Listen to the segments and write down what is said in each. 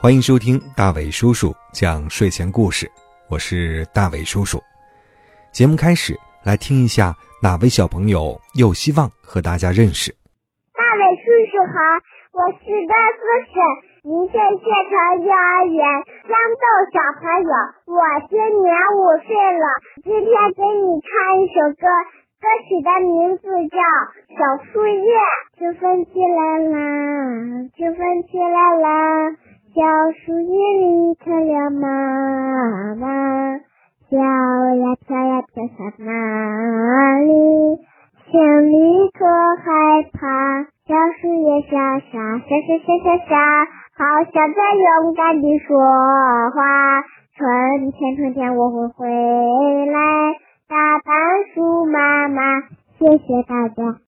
欢迎收听大伟叔叔讲睡前故事。我是大伟叔叔。节目开始，来听一下哪位小朋友又希望和大家认识。大伟叔叔好，我是甘肃省宁县县城幼儿园豇豆小朋友，我今年五岁了。今天给你唱一首歌，歌曲的名字叫《小树叶》。秋风起来啦，秋风起来啦，小树叶里可了妈妈。飘呀飘呀飘向哪里？心里可害怕。小树叶沙沙沙沙沙沙沙，好想再勇敢地说话。春天春天我会回来，大白树妈妈，谢谢大家。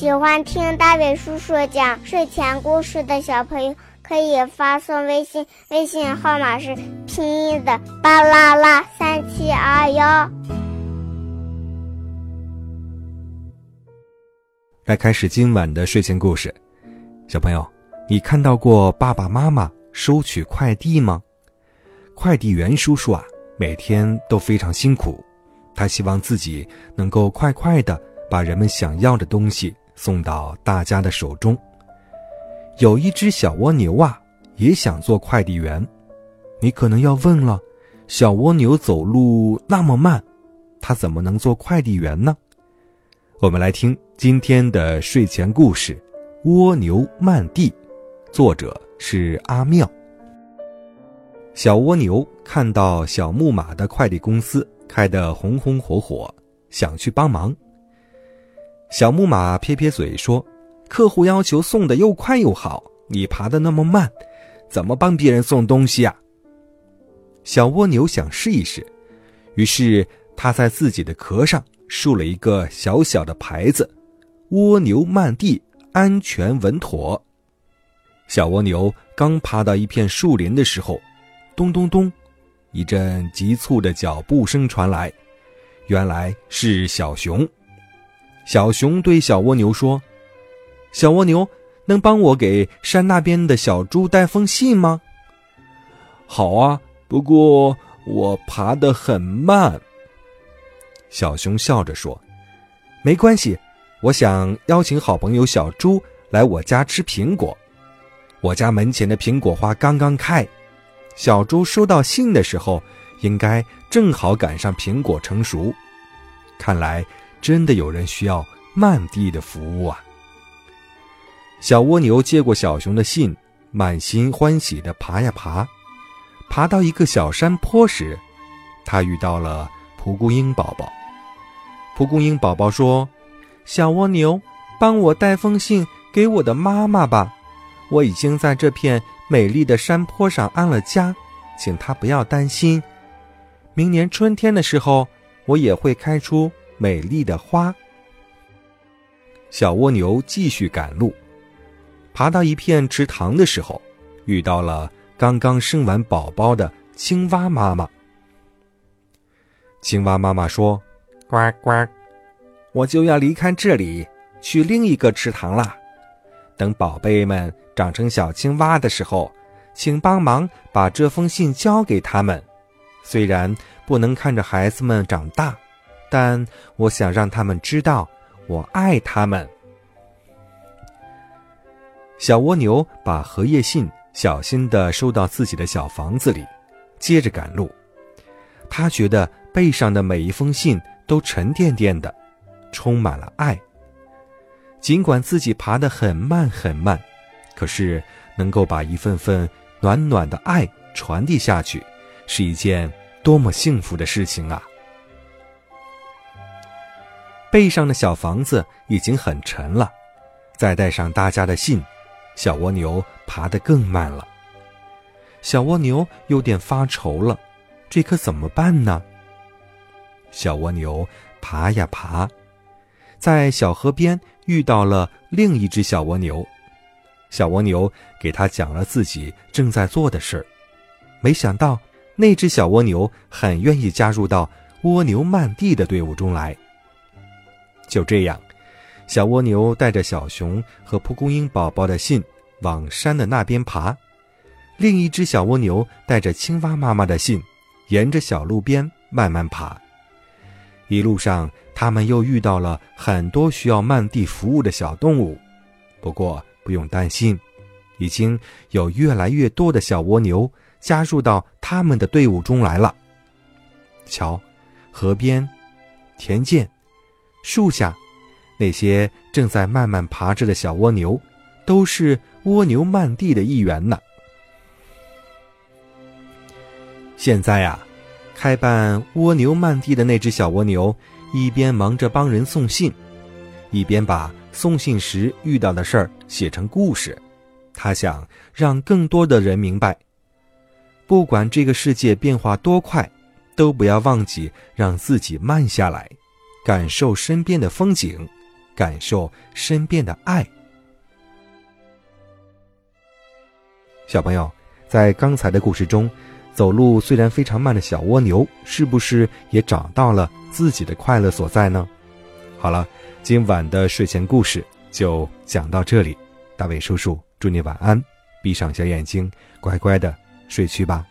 喜欢听大伟叔叔讲睡前故事的小朋友。可以发送微信，微信号码是拼音的巴啦啦三七二幺。来开始今晚的睡前故事，小朋友，你看到过爸爸妈妈收取快递吗？快递员叔叔啊，每天都非常辛苦，他希望自己能够快快的把人们想要的东西送到大家的手中。有一只小蜗牛啊，也想做快递员。你可能要问了：小蜗牛走路那么慢，它怎么能做快递员呢？我们来听今天的睡前故事《蜗牛慢递》，作者是阿妙。小蜗牛看到小木马的快递公司开得红红火火，想去帮忙。小木马撇撇嘴说。客户要求送的又快又好，你爬的那么慢，怎么帮别人送东西啊？小蜗牛想试一试，于是他在自己的壳上竖了一个小小的牌子：“蜗牛慢递，安全稳妥。”小蜗牛刚爬到一片树林的时候，咚咚咚，一阵急促的脚步声传来，原来是小熊。小熊对小蜗牛说。小蜗牛，能帮我给山那边的小猪带封信吗？好啊，不过我爬得很慢。小熊笑着说：“没关系，我想邀请好朋友小猪来我家吃苹果。我家门前的苹果花刚刚开，小猪收到信的时候，应该正好赶上苹果成熟。看来真的有人需要慢递的服务啊！”小蜗牛接过小熊的信，满心欢喜地爬呀爬，爬到一个小山坡时，它遇到了蒲公英宝宝。蒲公英宝宝说：“小蜗牛，帮我带封信给我的妈妈吧，我已经在这片美丽的山坡上安了家，请她不要担心。明年春天的时候，我也会开出美丽的花。”小蜗牛继续赶路。爬到一片池塘的时候，遇到了刚刚生完宝宝的青蛙妈妈。青蛙妈妈说：“呱呱，我就要离开这里，去另一个池塘啦。等宝贝们长成小青蛙的时候，请帮忙把这封信交给他们。虽然不能看着孩子们长大，但我想让他们知道我爱他们。”小蜗牛把荷叶信小心地收到自己的小房子里，接着赶路。他觉得背上的每一封信都沉甸甸的，充满了爱。尽管自己爬得很慢很慢，可是能够把一份份暖暖的爱传递下去，是一件多么幸福的事情啊！背上的小房子已经很沉了，再带上大家的信。小蜗牛爬得更慢了。小蜗牛有点发愁了，这可怎么办呢？小蜗牛爬呀爬，在小河边遇到了另一只小蜗牛。小蜗牛给他讲了自己正在做的事儿，没想到那只小蜗牛很愿意加入到蜗牛漫地的队伍中来。就这样，小蜗牛带着小熊和蒲公英宝宝的信往山的那边爬，另一只小蜗牛带着青蛙妈妈的信，沿着小路边慢慢爬。一路上，他们又遇到了很多需要漫地服务的小动物，不过。不用担心，已经有越来越多的小蜗牛加入到他们的队伍中来了。瞧，河边、田间、树下，那些正在慢慢爬着的小蜗牛，都是蜗牛漫地的一员呢。现在啊，开办蜗牛漫地的那只小蜗牛，一边忙着帮人送信，一边把。送信时遇到的事儿写成故事，他想让更多的人明白，不管这个世界变化多快，都不要忘记让自己慢下来，感受身边的风景，感受身边的爱。小朋友，在刚才的故事中，走路虽然非常慢的小蜗牛，是不是也找到了自己的快乐所在呢？好了。今晚的睡前故事就讲到这里，大伟叔叔祝你晚安，闭上小眼睛，乖乖的睡去吧。